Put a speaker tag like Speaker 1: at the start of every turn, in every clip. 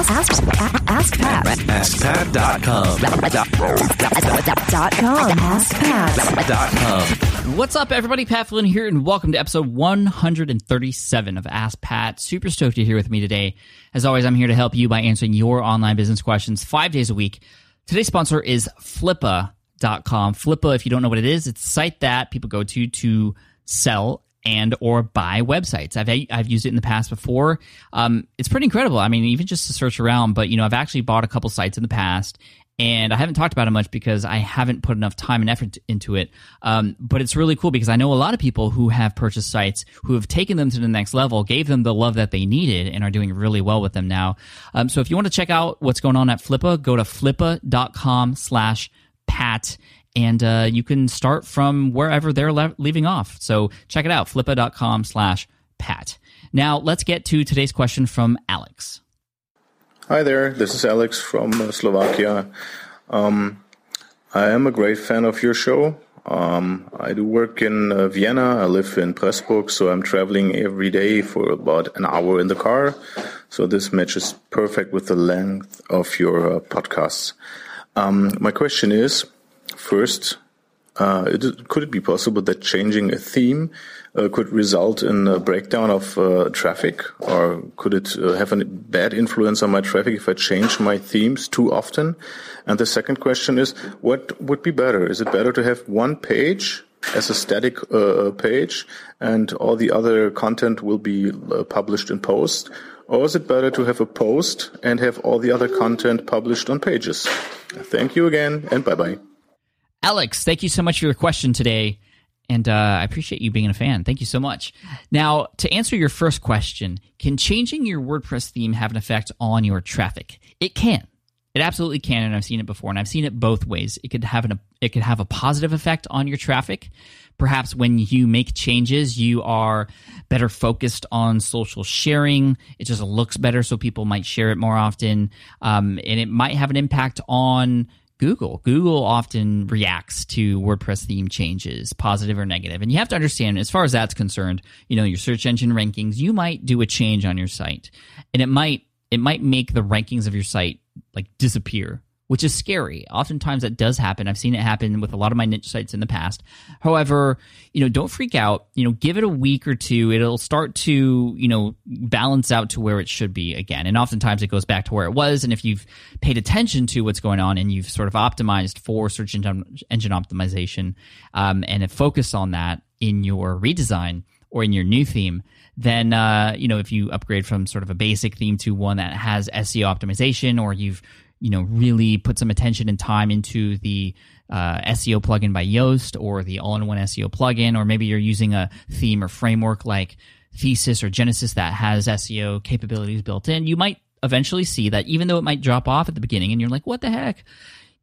Speaker 1: Ask, ask, ask Pat.
Speaker 2: AskPat.com.
Speaker 1: Dot com. AskPat.
Speaker 3: What's up, everybody? Pat Flynn here, and welcome to episode 137 of Ask Pat. Super stoked you're here with me today. As always, I'm here to help you by answering your online business questions five days a week. Today's sponsor is Flippa.com. Flippa, if you don't know what it is, it's a site that people go to to sell and or buy websites. I've I've used it in the past before. Um, it's pretty incredible. I mean, even just to search around, but you know, I've actually bought a couple sites in the past, and I haven't talked about it much because I haven't put enough time and effort into it. Um, but it's really cool because I know a lot of people who have purchased sites who have taken them to the next level, gave them the love that they needed, and are doing really well with them now. Um, so if you want to check out what's going on at Flippa, go to flippa.com slash pat and uh, you can start from wherever they're le- leaving off. So check it out, flippa.com slash pat. Now let's get to today's question from Alex.
Speaker 4: Hi there, this is Alex from uh, Slovakia. Um, I am a great fan of your show. Um, I do work in uh, Vienna. I live in Pressburg, so I'm traveling every day for about an hour in the car. So this matches perfect with the length of your uh, podcasts. Um, my question is, first, uh, it, could it be possible that changing a theme uh, could result in a breakdown of uh, traffic, or could it uh, have a bad influence on my traffic if I change my themes too often? And the second question is, what would be better? Is it better to have one page as a static uh, page, and all the other content will be uh, published in post, or is it better to have a post and have all the other content published on pages? Thank you again, and bye bye.
Speaker 3: Alex, thank you so much for your question today. And uh, I appreciate you being a fan. Thank you so much. Now, to answer your first question, can changing your WordPress theme have an effect on your traffic? It can. It absolutely can, and I've seen it before, and I've seen it both ways. It could have an it could have a positive effect on your traffic. Perhaps when you make changes, you are better focused on social sharing. It just looks better, so people might share it more often, um, and it might have an impact on Google. Google often reacts to WordPress theme changes, positive or negative. And you have to understand, as far as that's concerned, you know, your search engine rankings, you might do a change on your site and it might, it might make the rankings of your site like disappear which is scary. Oftentimes that does happen. I've seen it happen with a lot of my niche sites in the past. However, you know, don't freak out. You know, give it a week or two. It'll start to, you know, balance out to where it should be again. And oftentimes it goes back to where it was. And if you've paid attention to what's going on and you've sort of optimized for search engine, engine optimization um, and have focused on that in your redesign or in your new theme, then uh, you know if you upgrade from sort of a basic theme to one that has SEO optimization, or you've you know really put some attention and time into the uh, SEO plugin by Yoast or the all-in-one SEO plugin, or maybe you're using a theme or framework like Thesis or Genesis that has SEO capabilities built in, you might eventually see that even though it might drop off at the beginning and you're like, what the heck?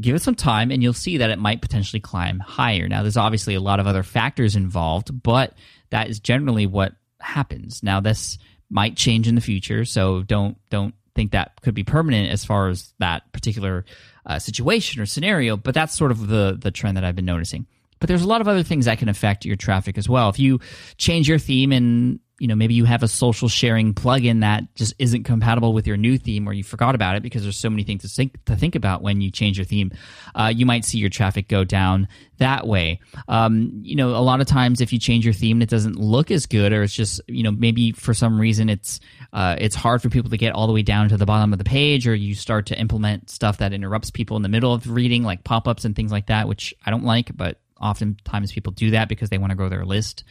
Speaker 3: Give it some time and you'll see that it might potentially climb higher. Now, there's obviously a lot of other factors involved, but that is generally what happens. Now, this might change in the future, so don't don't think that could be permanent as far as that particular uh, situation or scenario. But that's sort of the the trend that I've been noticing. But there's a lot of other things that can affect your traffic as well. If you change your theme and you know maybe you have a social sharing plugin that just isn't compatible with your new theme or you forgot about it because there's so many things to think to think about when you change your theme. Uh, you might see your traffic go down that way. Um, you know a lot of times if you change your theme it doesn't look as good or it's just you know maybe for some reason it's uh, it's hard for people to get all the way down to the bottom of the page or you start to implement stuff that interrupts people in the middle of reading like pop-ups and things like that which i don't like but oftentimes people do that because they want to grow their list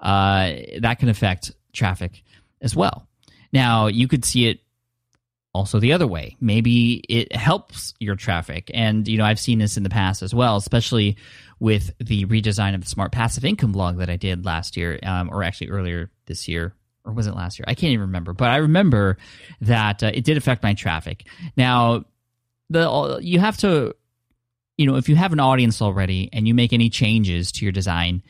Speaker 3: uh, that can affect traffic as well. Now, you could see it also the other way. Maybe it helps your traffic. And, you know, I've seen this in the past as well, especially with the redesign of the Smart Passive Income blog that I did last year, um, or actually earlier this year. Or was it last year? I can't even remember. But I remember that uh, it did affect my traffic. Now, the you have to, you know, if you have an audience already and you make any changes to your design,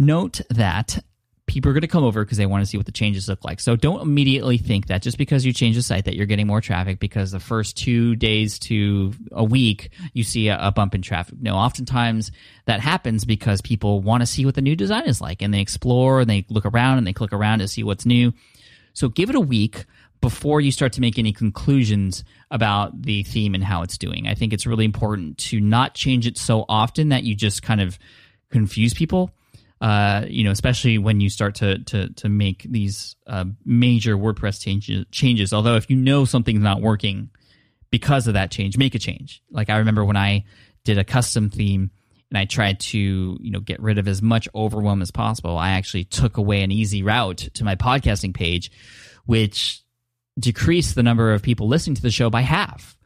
Speaker 3: note that people are going to come over because they want to see what the changes look like. So don't immediately think that just because you change the site that you're getting more traffic because the first two days to a week you see a, a bump in traffic. No, oftentimes that happens because people want to see what the new design is like and they explore and they look around and they click around to see what's new. So give it a week before you start to make any conclusions about the theme and how it's doing. I think it's really important to not change it so often that you just kind of confuse people. Uh, you know, especially when you start to to to make these uh, major WordPress changes. Changes. Although, if you know something's not working because of that change, make a change. Like I remember when I did a custom theme and I tried to you know get rid of as much overwhelm as possible. I actually took away an easy route to my podcasting page, which decreased the number of people listening to the show by half.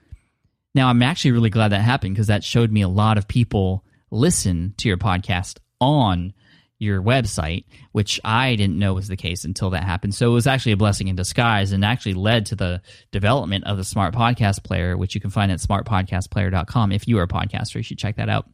Speaker 3: Now, I'm actually really glad that happened because that showed me a lot of people listen to your podcast on your website, which I didn't know was the case until that happened. So it was actually a blessing in disguise and actually led to the development of the Smart Podcast Player, which you can find at smartpodcastplayer.com. If you are a podcaster, you should check that out.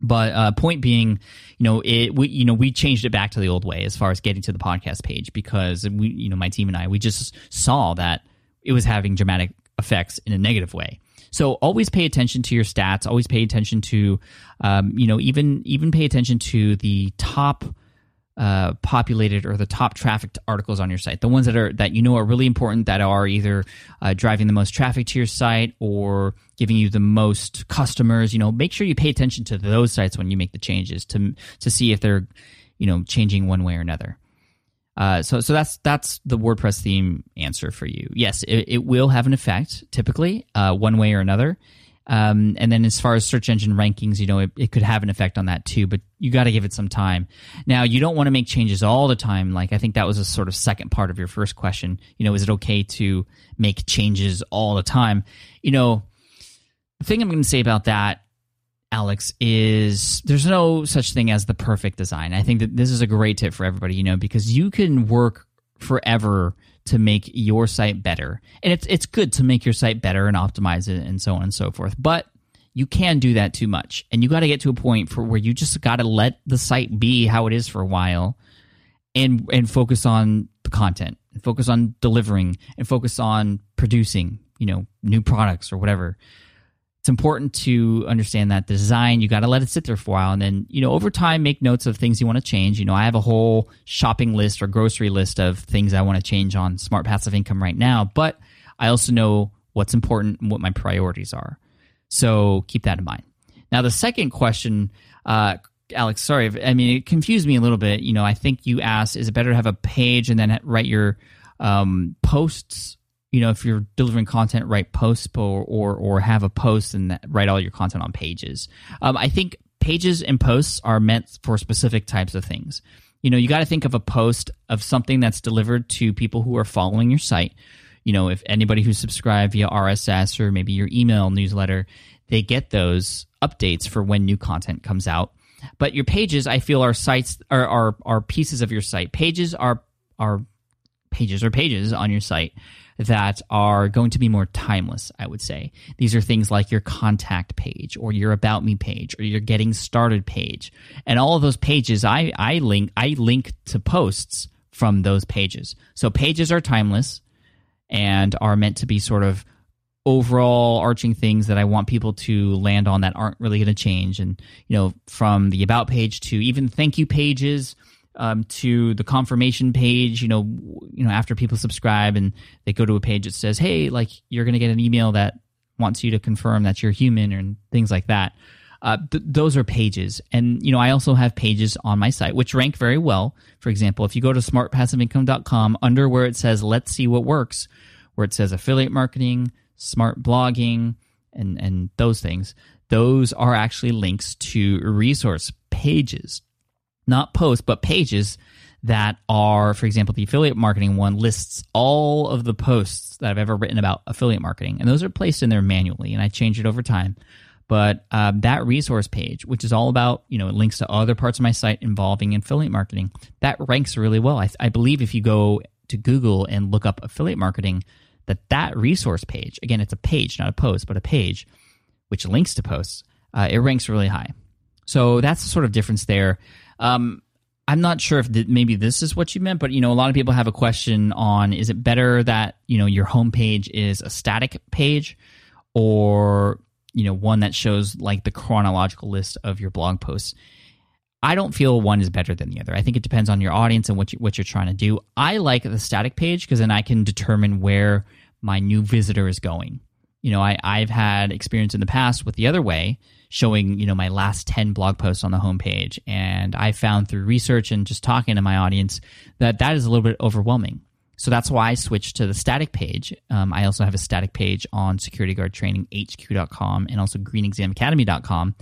Speaker 3: But uh, point being, you know, it we you know we changed it back to the old way as far as getting to the podcast page because we you know my team and I we just saw that it was having dramatic effects in a negative way. So always pay attention to your stats. Always pay attention to, um, you know, even even pay attention to the top uh, populated or the top trafficked articles on your site, the ones that are that you know are really important, that are either uh, driving the most traffic to your site or giving you the most customers. You know, make sure you pay attention to those sites when you make the changes to to see if they're you know changing one way or another. Uh, so so that's that's the WordPress theme answer for you. Yes, it, it will have an effect typically uh, one way or another. Um, and then as far as search engine rankings, you know, it, it could have an effect on that too, but you got to give it some time. Now, you don't want to make changes all the time. Like, I think that was a sort of second part of your first question. You know, is it okay to make changes all the time? You know, the thing I'm going to say about that Alex, is there's no such thing as the perfect design. I think that this is a great tip for everybody, you know, because you can work forever to make your site better. And it's it's good to make your site better and optimize it and so on and so forth. But you can do that too much. And you got to get to a point for where you just got to let the site be how it is for a while and and focus on the content, and focus on delivering and focus on producing, you know, new products or whatever it's important to understand that design you got to let it sit there for a while. And then you know over time make notes of things you want to change. You know i have a whole shopping list or grocery list of things i want to change on smart passive income right now. But i also know what's important and what my priorities are. So keep that in mind. Now the second question uh, alex sorry i mean it confused me a little bit. You know i think you asked is it better to have a page and then write your um, posts you know if you're delivering content write posts or or, or have a post and write all your content on pages. Um, i think pages and posts are meant for specific types of things. You know you got to think of a post of something that's delivered to people who are following your site. You know if anybody who's subscribed via rss or maybe your email newsletter they get those updates for when new content comes out. But your pages i feel are sites are are, are pieces of your site. Pages are are pages or pages on your site that are going to be more timeless, I would say. These are things like your contact page or your about me page or your getting started page. And all of those pages I, I link I link to posts from those pages. So pages are timeless and are meant to be sort of overall arching things that I want people to land on that aren't really going to change. And, you know, from the about page to even thank you pages um, to the confirmation page. You know, you know after people subscribe and they go to a page that says, "Hey, like you're going to get an email that wants you to confirm that you're human," and things like that. Uh, th- those are pages, and you know I also have pages on my site which rank very well. For example, if you go to smartpassiveincome.com, under where it says "Let's see what works," where it says affiliate marketing, smart blogging, and and those things, those are actually links to resource pages not posts, but pages that are, for example, the affiliate marketing one lists all of the posts that I've ever written about affiliate marketing, and those are placed in there manually, and I change it over time. But um, that resource page, which is all about, you know, it links to other parts of my site involving affiliate marketing, that ranks really well. I, I believe if you go to Google and look up affiliate marketing, that that resource page, again, it's a page, not a post, but a page, which links to posts, uh, it ranks really high. So that's the sort of difference there. Um, I'm not sure if th- maybe this is what you meant, but you know, a lot of people have a question on: Is it better that you know your homepage is a static page, or you know one that shows like the chronological list of your blog posts? I don't feel one is better than the other. I think it depends on your audience and what you, what you're trying to do. I like the static page because then I can determine where my new visitor is going. You know, I, I've had experience in the past with the other way, showing you know my last 10 blog posts on the homepage. And i found through research and just talking to my audience that that is a little bit overwhelming. So that's why i switched to the static page. Um, i also have a static page on securityguardtraininghq.com and also greenexamacademy.com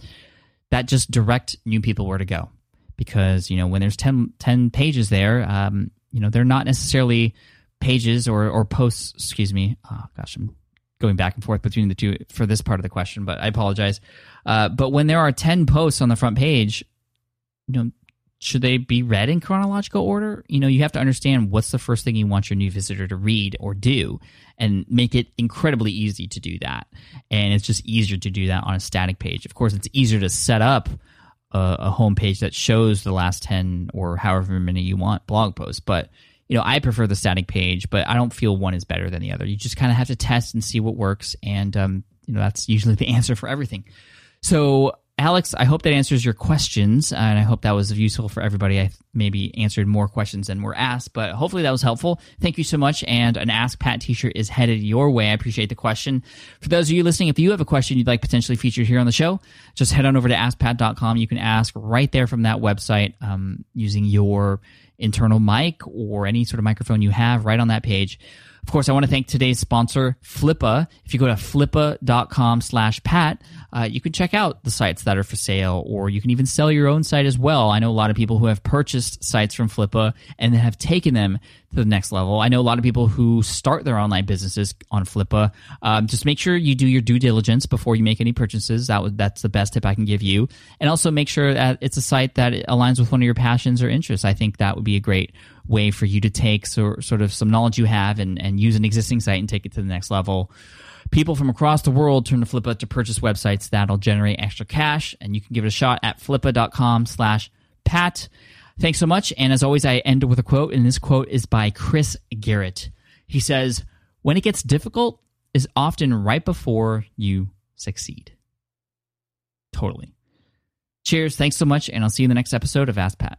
Speaker 3: that just direct new people where to go. Because you know when there's 10, 10 pages there um, you know they're not necessarily pages or, or posts excuse me. Oh gosh i'm going back and forth between the two for this part of the question but i apologize uh, but when there are 10 posts on the front page, you know, should they be read in chronological order? You know, you have to understand what's the first thing you want your new visitor to read or do and make it incredibly easy to do that. And it's just easier to do that on a static page. Of course, it's easier to set up a, a home page that shows the last 10 or however many you want blog posts. But, you know, I prefer the static page, but I don't feel one is better than the other. You just kind of have to test and see what works. And, um, you know, that's usually the answer for everything. So, Alex, I hope that answers your questions, and I hope that was useful for everybody. I maybe answered more questions than were asked, but hopefully that was helpful. Thank you so much. And an Ask Pat t-shirt is headed your way. I appreciate the question. For those of you listening, if you have a question you'd like potentially featured here on the show, just head on over to askpat.com. You can ask right there from that website um, using your internal mic or any sort of microphone you have right on that page. Of course, I want to thank today's sponsor, Flippa. If you go to flippa.com slash pat, uh, you can check out the sites that are for sale, or you can even sell your own site as well. I know a lot of people who have purchased sites from Flippa and have taken them to the next level. I know a lot of people who start their online businesses on Flippa. Um, just make sure you do your due diligence before you make any purchases. That would, that's the best tip I can give you. And also make sure that it's a site that aligns with one of your passions or interests. I think that would be a great way for you to take so, sort of some knowledge you have and, and use an existing site and take it to the next level people from across the world turn to Flippa to purchase websites that'll generate extra cash, and you can give it a shot at flippa.com slash pat. Thanks so much. And as always, I end with a quote, and this quote is by Chris Garrett. He says, When it gets difficult is often right before you succeed. Totally. Cheers. Thanks so much. And I'll see you in the next episode of Ask Pat.